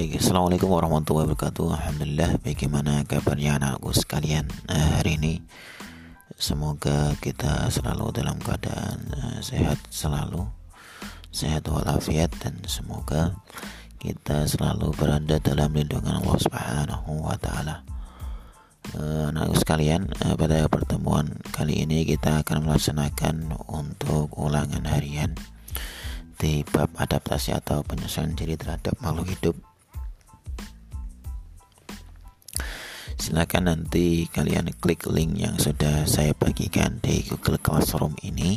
Baik, Assalamualaikum warahmatullahi wabarakatuh. Alhamdulillah, bagaimana kabarnya anakku sekalian uh, hari ini? Semoga kita selalu dalam keadaan uh, sehat selalu Sehat walafiat dan semoga kita selalu berada dalam lindungan Allah Subhanahu wa taala. Uh, anakku sekalian, pada pertemuan kali ini kita akan melaksanakan untuk ulangan harian di bab adaptasi atau penyesuaian diri terhadap makhluk hidup silakan nanti kalian klik link yang sudah saya bagikan di Google Classroom ini.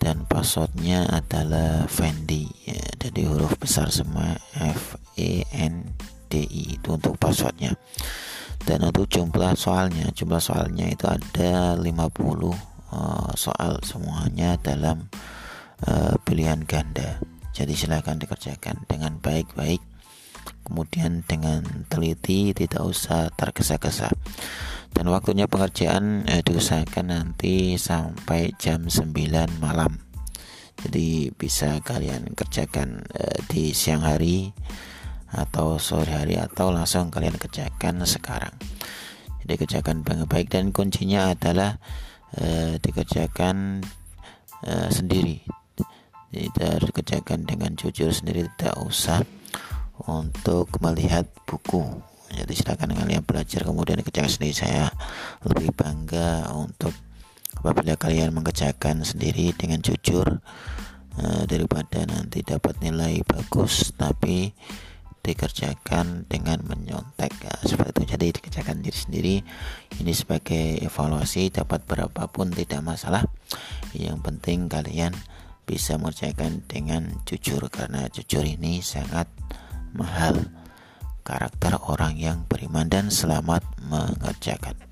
Dan passwordnya adalah Fendi. Ya, jadi huruf besar semua F E N D I. Itu untuk passwordnya. Dan untuk jumlah soalnya jumlah soalnya itu ada 50 uh, eh, soal semuanya dalam uh, pilihan ganda. Jadi silahkan dikerjakan dengan baik-baik kemudian dengan teliti tidak usah tergesa-gesa. Dan waktunya pengerjaan eh, diusahakan nanti sampai jam 9 malam. Jadi bisa kalian kerjakan eh, di siang hari atau sore hari atau langsung kalian kerjakan sekarang. Jadi kerjakan dengan baik dan kuncinya adalah eh, dikerjakan eh, sendiri. Tidak dikerjakan dengan jujur sendiri tidak usah untuk melihat buku. Jadi silakan kalian belajar kemudian kerjakan sendiri. Saya lebih bangga untuk apabila kalian mengerjakan sendiri dengan jujur uh, daripada nanti dapat nilai bagus tapi dikerjakan dengan menyontek. Ya, seperti itu. Jadi dikerjakan diri sendiri. Ini sebagai evaluasi dapat berapapun tidak masalah. Yang penting kalian bisa mengerjakan dengan jujur. Karena jujur ini sangat mahal karakter orang yang beriman dan selamat mengerjakan.